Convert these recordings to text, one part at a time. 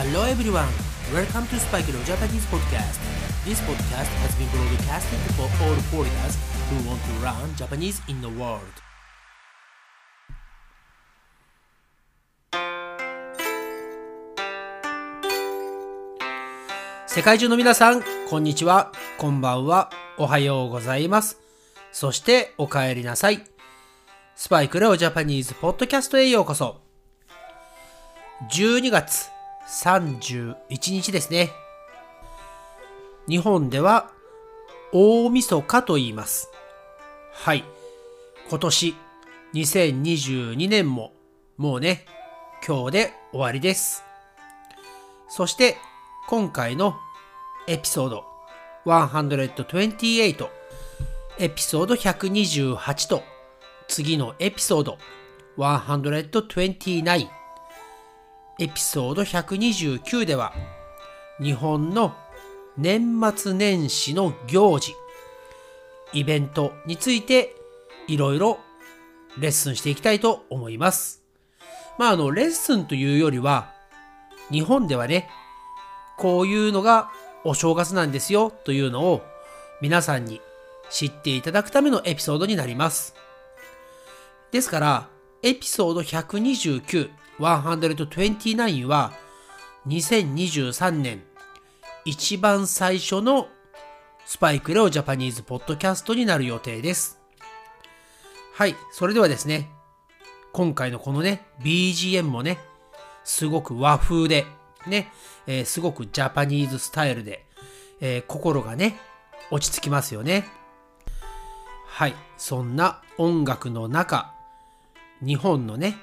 Hello everyone, welcome to Spike Leo Japanese podcast. This podcast has been broadcasted for all foreigners who want to learn Japanese in the world. 世界中の皆さん、こんにちは、こんばんは、おはようございます。そして、お帰りなさい。スパイクレオジャパニーズポッドキャストへようこそ。12月31日ですね。日本では大晦日と言います。はい。今年2022年ももうね、今日で終わりです。そして今回のエピソード128エピソード128と次のエピソード129エピソード129では日本の年末年始の行事イベントについていろいろレッスンしていきたいと思います。まああのレッスンというよりは日本ではねこういうのがお正月なんですよというのを皆さんに知っていただくためのエピソードになります。ですから、エピソード129、129は2023年一番最初のスパイクレオジャパニーズポッドキャストになる予定です。はい、それではですね、今回のこのね、BGM もね、すごく和風で、ね、えーすごくジャパニーズスタイルで、えー心がね、落ち着きますよね。はい、そんな音楽の中、日本のね、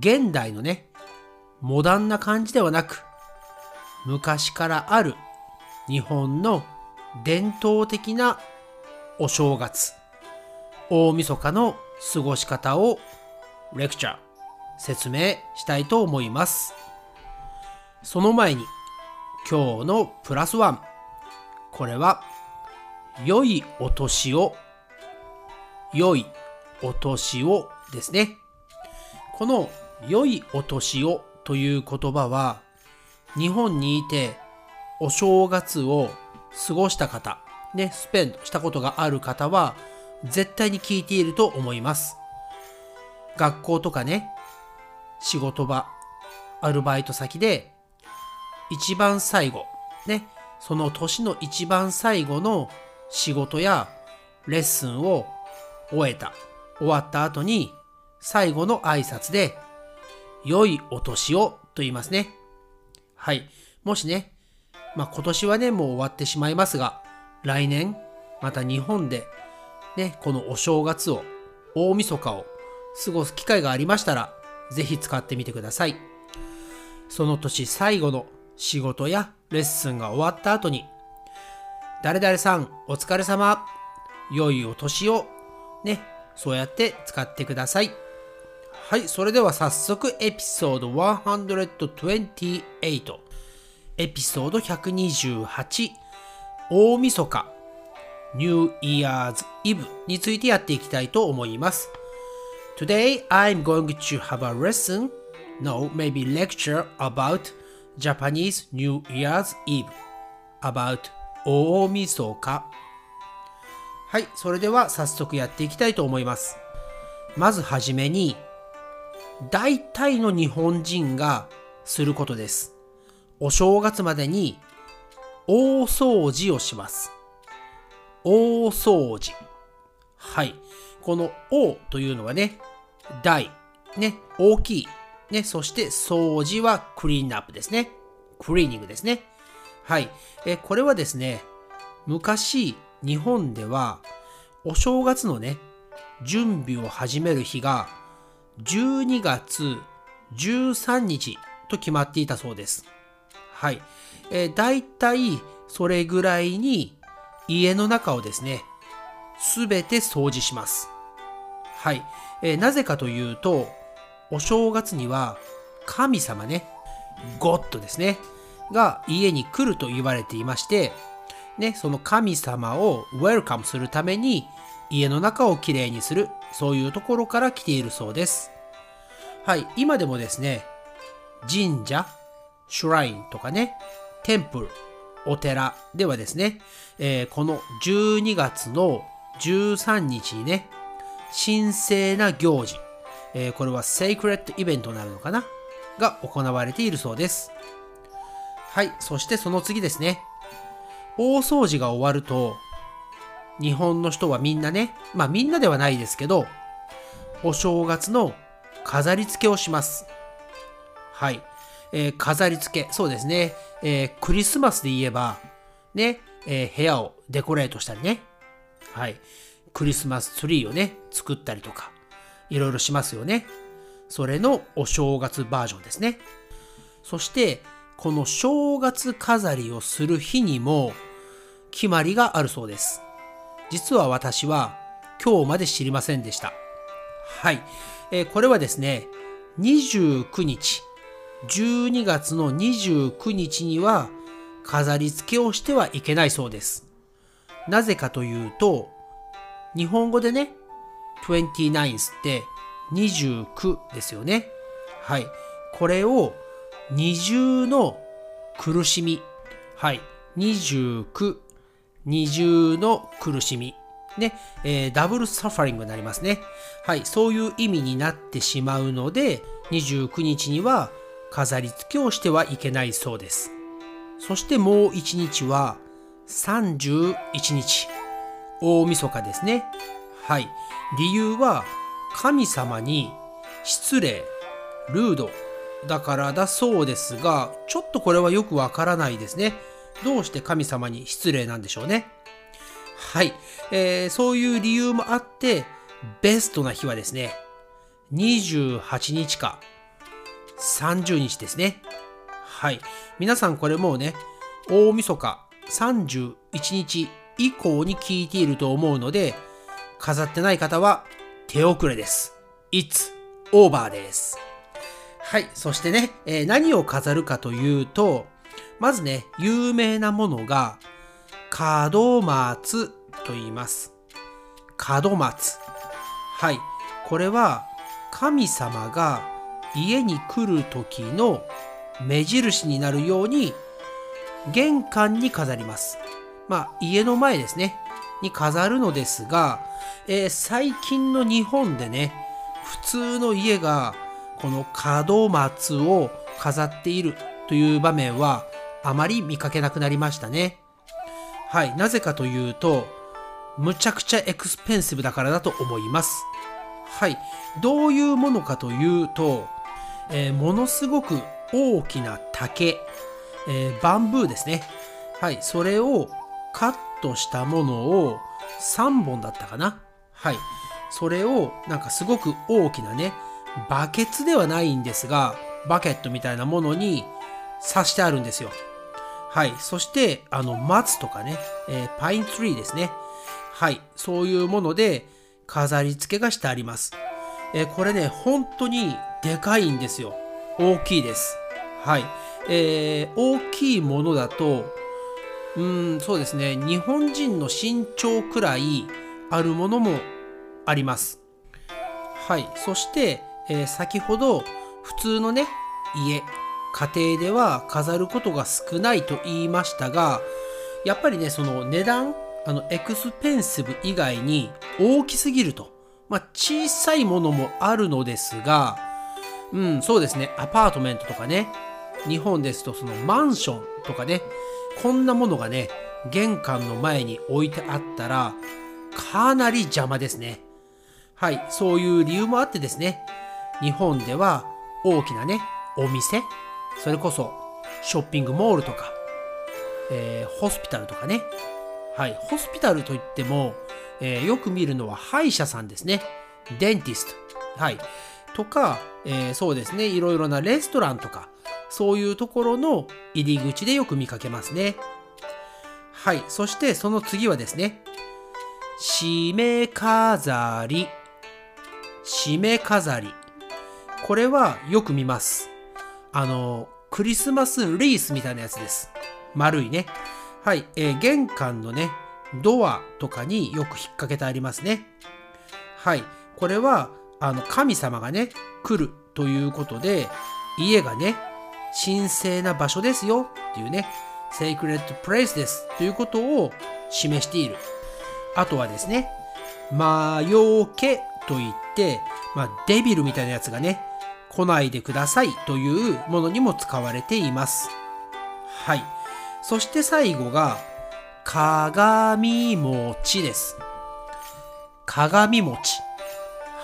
現代のね、モダンな感じではなく、昔からある日本の伝統的なお正月、大晦日の過ごし方をレクチャー、説明したいと思います。その前に、今日のプラスワン。これは、良いお年を、良いお年をですね。この良いお年をという言葉は、日本にいてお正月を過ごした方、ね、スペンドしたことがある方は、絶対に聞いていると思います。学校とかね、仕事場、アルバイト先で、一番最後、ね、その年の一番最後の仕事やレッスンを終えた、終わった後に、最後の挨拶で、良いお年をと言いますね。はい。もしね、まあ今年はね、もう終わってしまいますが、来年、また日本で、ね、このお正月を、大晦日を過ごす機会がありましたら、ぜひ使ってみてください。その年最後の仕事やレッスンが終わった後に、誰々さんお疲れ様、良いお年を、ね、そうやって使ってください。はい、それでは早速エピソード128エピソード128大晦日 New Year's Eve についてやっていきたいと思います。Today I'm going to have a lesson, no, maybe lecture about Japanese New Year's Eve, about 大晦日。はい、それでは早速やっていきたいと思います。まずはじめに、大体の日本人がすることです。お正月までに大掃除をします。大掃除。はい。この大というのはね、大、ね、大きい。ね、そして掃除はクリーンアップですね。クリーニングですね。はい。え、これはですね、昔、日本では、お正月のね、準備を始める日が、12月13日と決まっていたそうです。はい。えー、大体それぐらいに家の中をですね、すべて掃除します。はい。えーなぜかというと、お正月には神様ね、ゴッドですね、が家に来ると言われていまして、ね、その神様をウェルカムするために家の中をきれいにする、そういうところから来ているそうです。はい、今でもですね、神社、シュラインとかね、テンプル、お寺ではですね、えー、この12月の13日にね、神聖な行事、えー、これはセイクレットイベントになるのかなが行われているそうです。はい、そしてその次ですね。大掃除が終わると、日本の人はみんなね、まあみんなではないですけど、お正月の飾り付けをします。はい。えー、飾り付け、そうですね。えー、クリスマスで言えば、ね、えー、部屋をデコレートしたりね。はい。クリスマスツリーをね、作ったりとか、いろいろしますよね。それのお正月バージョンですね。そして、この正月飾りをする日にも決まりがあるそうです。実は私は今日まで知りませんでした。はい。えー、これはですね、29日、12月の29日には飾り付けをしてはいけないそうです。なぜかというと、日本語でね、29th って29ですよね。はい。これを二重の苦しみ。はい。29、二重の苦しみ。ね、えー、ダブルサファリングになりますね。はい。そういう意味になってしまうので、29日には飾り付けをしてはいけないそうです。そしてもう1日は31日。大晦日ですね。はい。理由は神様に失礼、ルードだからだそうですが、ちょっとこれはよくわからないですね。どうして神様に失礼なんでしょうね。はい。えー、そういう理由もあって、ベストな日はですね、28日か30日ですね。はい。皆さんこれもうね、大晦日31日以降に聞いていると思うので、飾ってない方は手遅れです。It's over です。はい。そしてね、えー、何を飾るかというと、まずね、有名なものが、門松と言います。門松。はい。これは、神様が家に来る時の目印になるように玄関に飾ります。まあ家の前ですね。に飾るのですが、えー、最近の日本でね、普通の家がこの門松を飾っているという場面はあまり見かけなくなりましたね。はい。なぜかというと、むちゃくちゃエクスペンシブだからだと思います。はい。どういうものかというと、えー、ものすごく大きな竹、えー、バンブーですね。はい、それをカットしたものを3本だったかな。はい、それをなんかすごく大きなね、バケツではないんですが、バケットみたいなものに刺してあるんですよ。はい。そして、あの、松とかね、えー、パインツリーですね。はい。そういうもので飾り付けがしてあります。えー、これね、本当にでかいんですよ。大きいです。はい。えー、大きいものだと、うん、そうですね。日本人の身長くらいあるものもあります。はい。そして、えー、先ほど普通のね、家、家庭では飾ることが少ないと言いましたが、やっぱりね、その値段、あの、エクスペンシブ以外に大きすぎると。まあ、小さいものもあるのですが、うん、そうですね。アパートメントとかね。日本ですとそのマンションとかね。こんなものがね、玄関の前に置いてあったら、かなり邪魔ですね。はい、そういう理由もあってですね。日本では大きなね、お店、それこそショッピングモールとか、えー、ホスピタルとかね。はい、ホスピタルといっても、えー、よく見るのは歯医者さんですね。デンティスト。はい。とか、えー、そうですね、いろいろなレストランとか、そういうところの入り口でよく見かけますね。はい。そしてその次はですね、締め飾り。締め飾り。これはよく見ます。あの、クリスマスリースみたいなやつです。丸いね。はい。えー、玄関のね、ドアとかによく引っ掛けてありますね。はい。これはあの神様がね来るということで家がね神聖な場所ですよっていうね、sacred place ですということを示している。あとはですね、魔除けといって、まあ、デビルみたいなやつがね、来ないでくださいというものにも使われています。はい。そして最後が、鏡餅です。鏡餅。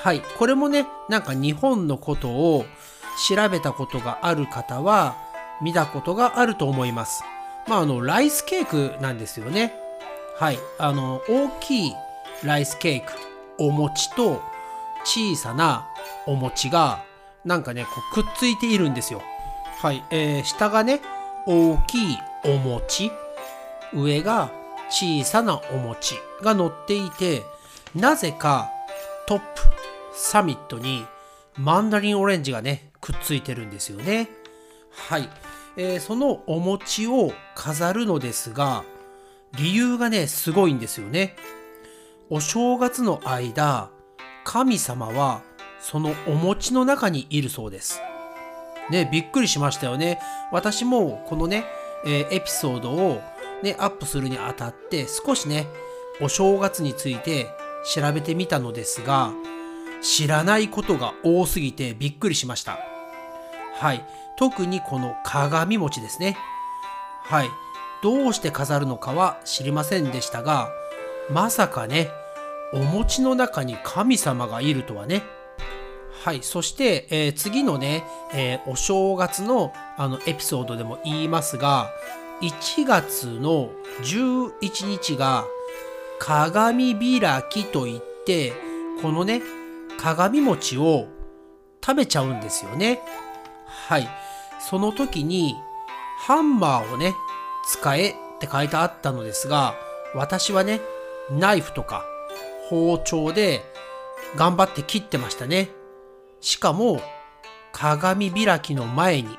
はい。これもね、なんか日本のことを調べたことがある方は見たことがあると思います。まあ、あの、ライスケークなんですよね。はい。あの、大きいライスケーク、お餅と小さなお餅がなんかね、こうくっついているんですよ。はい。えー、下がね、大きいお餅、上が小さなお餅が乗っていて、なぜかトップ、サミットにマンダリンオレンジがね、くっついてるんですよね。はい。えー、そのお餅を飾るのですが、理由がね、すごいんですよね。お正月の間、神様はそのお餅の中にいるそうです。ね、びっくりしましたよね。私もこのね、えー、エピソードをね、アップするにあたって少しね、お正月について調べてみたのですが、知らないことが多すぎてびっくりしました。はい。特にこの鏡餅ですね。はい。どうして飾るのかは知りませんでしたが、まさかね、お餅の中に神様がいるとはね。はい。そして、えー、次のね、えー、お正月のあのエピソードでも言いますが、1月の11日が鏡開きといって、このね、鏡餅を食べちゃうんですよね。はい。その時に、ハンマーをね、使えって書いてあったのですが、私はね、ナイフとか包丁で頑張って切ってましたね。しかも、鏡開きの前に。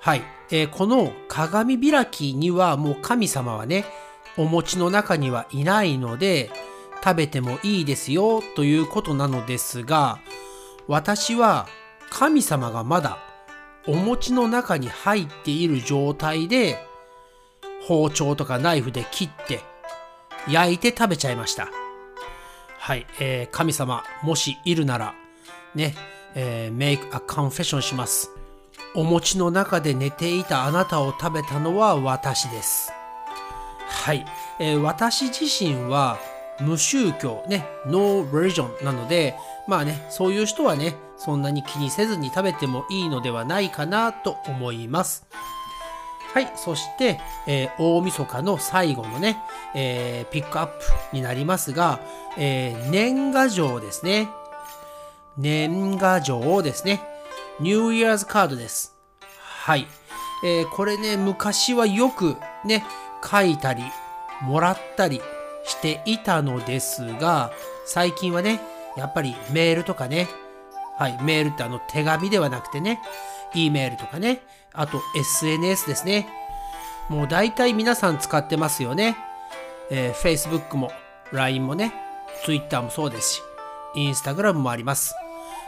はい。えー、この鏡開きにはもう神様はね、お餅の中にはいないので、食べてもいいですよということなのですが、私は神様がまだお餅の中に入っている状態で、包丁とかナイフで切って、焼いて食べちゃいました。はい、えー、神様、もしいるなら、ね、えー、make a confession します。お餅の中で寝ていたあなたを食べたのは私です。はい、えー、私自身は無宗教ね、no religion なので、まあね、そういう人はね、そんなに気にせずに食べてもいいのではないかなと思います。はい、そして、えー、大晦日の最後のね、えー、ピックアップになりますが、えー、年賀状ですね。年賀状ですね。ニューイヤーズカードです。はい。えー、これね、昔はよくね、書いたり、もらったりしていたのですが、最近はね、やっぱりメールとかね、はい、メールってあの手紙ではなくてね、E メールとかね、あと SNS ですね。もう大体皆さん使ってますよね。えー、Facebook も LINE もね、Twitter もそうですし、Instagram もあります。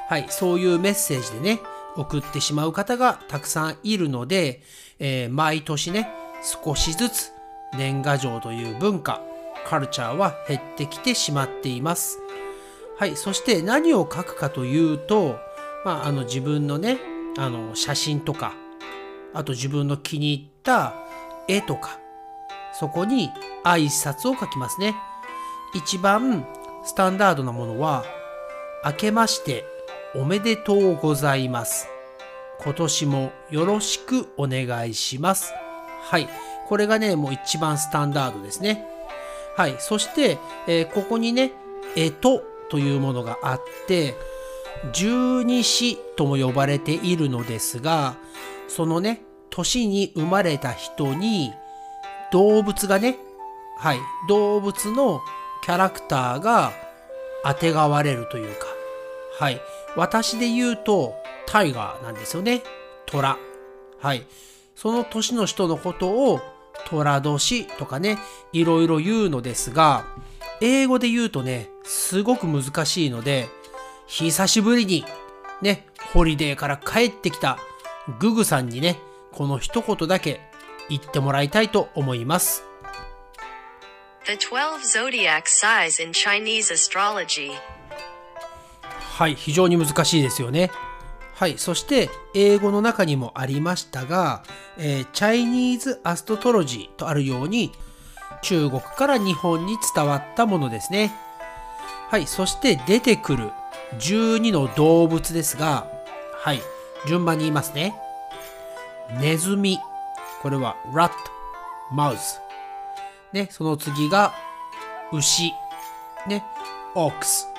はい、そういうメッセージでね、送ってしまう方がたくさんいるので、えー、毎年ね、少しずつ年賀状という文化、カルチャーは減ってきてしまっています。はい、そして何を書くかというと、まあ、あの自分のね、あの写真とか、あと自分の気に入った絵とか、そこに挨拶を書きますね。一番スタンダードなものは、明けましておめでとうございます。今年もよろしくお願いします。はい。これがね、もう一番スタンダードですね。はい。そして、えー、ここにね、えとというものがあって、十二支とも呼ばれているのですが、そのね、年に生まれた人に動物がね、はい、動物のキャラクターがあてがわれるというか、はい。私で言うと、タイガーなんですよね。虎。はい。その年の人のことを、虎年とかね、いろいろ言うのですが、英語で言うとね、すごく難しいので、久しぶりに、ね、ホリデーから帰ってきたググさんにね、この一言だけ言ってもらいたいと思います。The 12 zodiac signs in Chinese astrology. はい、非常に難しいですよね。はい、そして英語の中にもありましたが、えー Chinese astrology とあるように中国から日本に伝わったものですね。はい、そして出てくる12の動物ですが、はい、順番に言いますね。ネズミ、これは rat、mouse。ね、その次が牛、ね、ox。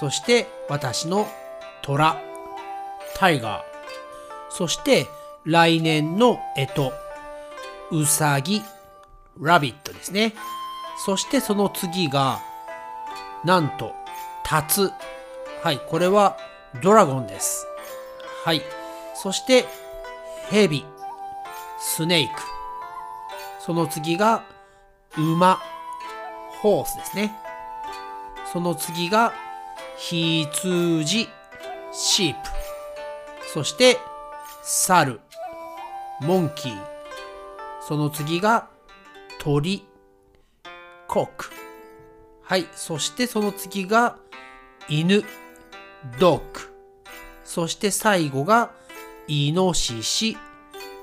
そして私の虎、タイガー。そして来年の干支、うさぎ、ラビットですね。そしてその次が、なんと、タツ。はい、これはドラゴンです。はい。そして、ヘビ、スネーク。その次が、馬、ホースですね。その次が、羊、シープ。そして、猿、モンキー。その次が、鳥、コック。はい。そしてその次が、犬、ドッグ。そして最後が、イノシシ、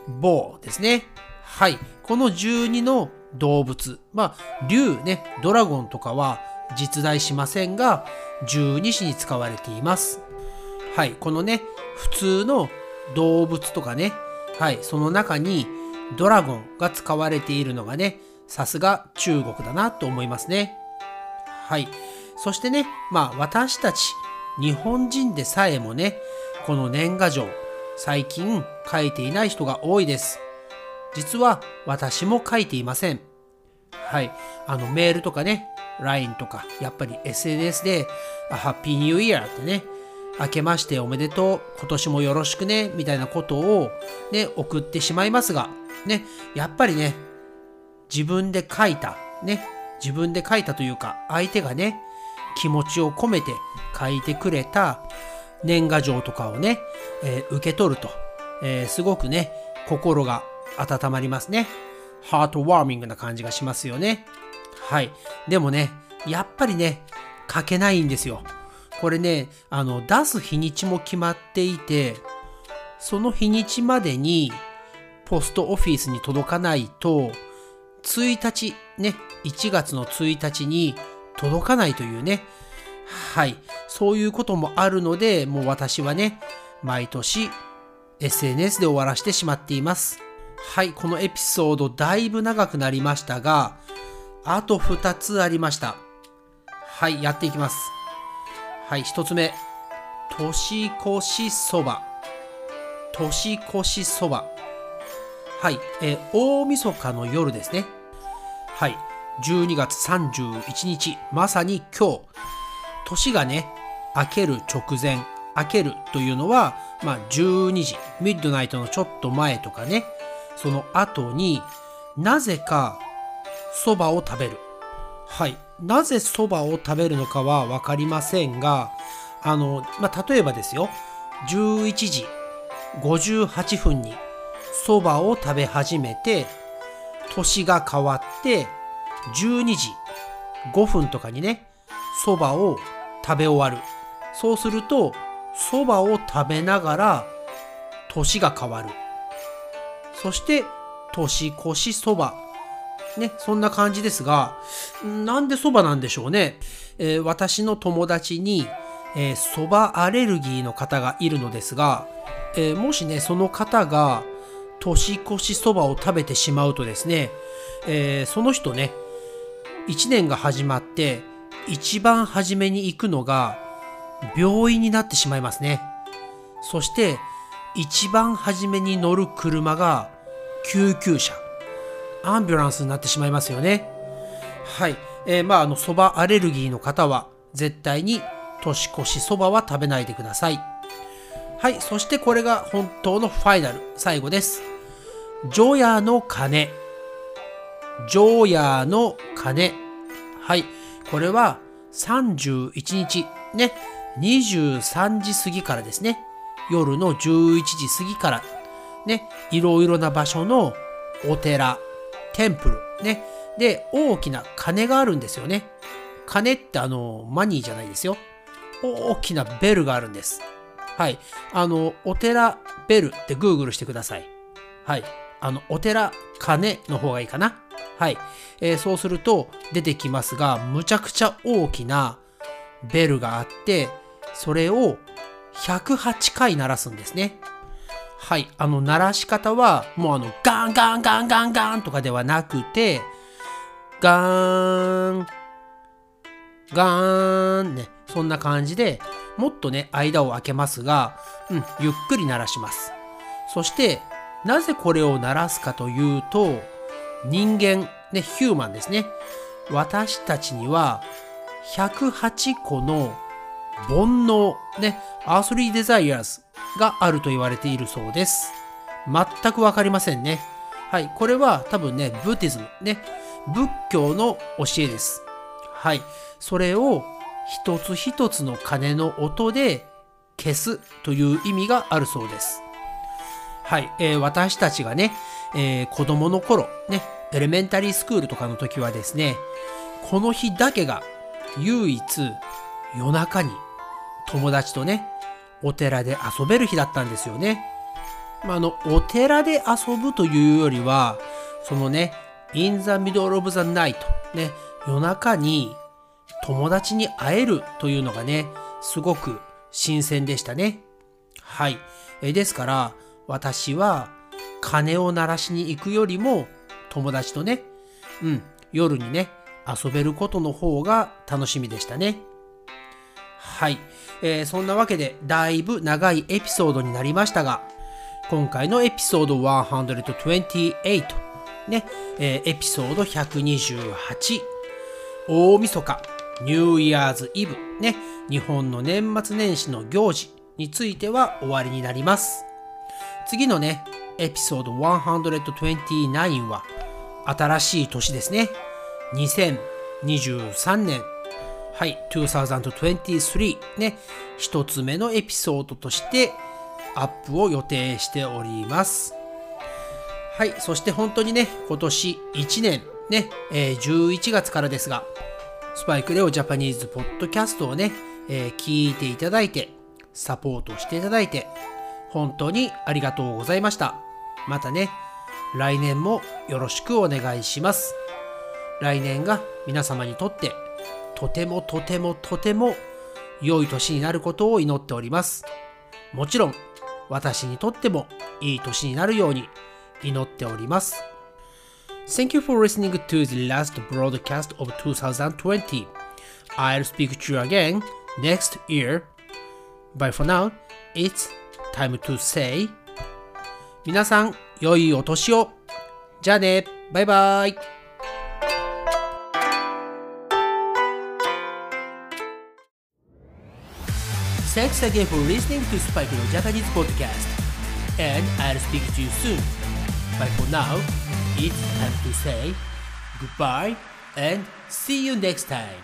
ボーですね。はい。この12の動物。まあ、竜ね、ドラゴンとかは実在しませんが、十二支に使われています。はい。このね、普通の動物とかね、はい。その中にドラゴンが使われているのがね、さすが中国だなと思いますね。はい。そしてね、まあ私たち日本人でさえもね、この年賀状、最近書いていない人が多いです。実は私も書いていません。はい。あのメールとかね、LINE とか、やっぱり SNS で、ハッピーニューイヤーってね、明けましておめでとう、今年もよろしくね、みたいなことをね、送ってしまいますが、ね、やっぱりね、自分で書いた、ね、自分で書いたというか、相手がね、気持ちを込めて書いてくれた年賀状とかをね、えー受け取ると、えーすごくね、心が温まりますね。ハートワーミングな感じがしますよね。はい。でもね、やっぱりね、書けないんですよ。これね、あの、出す日にちも決まっていて、その日にちまでにポストオフィスに届かないと、1日、ね、1月の1日に届かないというね、はい、そういうこともあるので、もう私はね、毎年 SNS で終わらしてしまっています。はい、このエピソードだいぶ長くなりましたが、あと2つありました。はい、やっていきます。はい、1つ目。年越しそば。年越しそば。はい、えー大晦日の夜ですね。はい、12月31日、まさに今日、年がね、明ける直前、明けるというのは、まあ、12時、ミッドナイトのちょっと前とかね、その後になぜか蕎麦を食べる。はい。なぜ蕎麦を食べるのかはわかりませんが、あの、まあ、例えばですよ、11時58分に蕎麦を食べ始めて、年が変わって、12時5分とかにね、蕎麦を食べ終わる。そうすると、蕎麦を食べながら、年が変わる。そして、年越しそば。ね、そんな感じですが、なんでそばなんでしょうね。えー私の友達に、えー、そばアレルギーの方がいるのですが、えーもしね、その方が年越しそばを食べてしまうとですね、えーその人ね、1年が始まって、一番初めに行くのが、病院になってしまいますね。そして、一番初めに乗る車が救急車、アンビュランスになってしまいますよね。はい。えーまあ、あの、蕎麦アレルギーの方は、絶対に年越しそばは食べないでください。はい。そしてこれが本当のファイナル、最後です。除夜の鐘。除夜の鐘。はい。これは31日、ね、23時過ぎからですね。夜の11時過ぎから、ね、いろいろな場所のお寺、テンプル、ね、で、大きな鐘があるんですよね。鐘ってあの、マニーじゃないですよ。大きなベルがあるんです。はい。あの、お寺ベルって Google してください。はい。あの、お寺鐘の方がいいかな。はい。えー、そうすると出てきますが、むちゃくちゃ大きなベルがあって、それを108回鳴らすんですね。はい。あの、鳴らし方は、もうあの、ガンガンガンガンガンとかではなくて、ガーン、ガーンね、そんな感じでもっとね、間を空けますが、うん、ゆっくり鳴らします。そして、なぜこれを鳴らすかというと、人間、ね、ヒューマンですね。私たちには108個の煩悩、ね、earthly desires があると言われているそうです。全くわかりませんね。はい、これは多分ね、ブーティズム、ね、仏教の教えです。はい、それを一つ一つの鐘の音で消すという意味があるそうです。はい、えー、私たちがね、えー、子供の頃、ね、エレメンタリースクールとかの時はですね、この日だけが唯一夜中に友達とね、お寺で遊べる日だったんですよね。まあ、あの、お寺で遊ぶというよりは、そのね、in the middle of the night ね、夜中に友達に会えるというのがね、すごく新鮮でしたね。はい。えですから、私は鐘を鳴らしに行くよりも友達とね、うん、夜にね、遊べることの方が楽しみでしたね。はい。えー、そんなわけで、だいぶ長いエピソードになりましたが、今回のエピソード128、ね、えー、エピソード128、大晦日、ニューイヤーズイブ、ね、日本の年末年始の行事については終わりになります。次のね、エピソード129は、新しい年ですね。2023年。はい、2023ね、一つ目のエピソードとしてアップを予定しております。はい、そして本当にね、今年1年、ね、えー、11月からですが、スパイクレオジャパニーズポッドキャストをね、えー、聞いていただいて、サポートしていただいて、本当にありがとうございました。またね、来年もよろしくお願いします。来年が皆様にとってとてもとてもとても良い年になることを祈っております。もちろん私にとってもいい年になるように祈っております。Thank you for listening to the last broadcast of 2020. I'll speak to you again next year. But for now, it's time to say 皆さん、良いお年を。じゃあね、バイバイ。Thanks again for listening to Spike no Japanese podcast. And I'll speak to you soon. But for now, it's time to say goodbye and see you next time.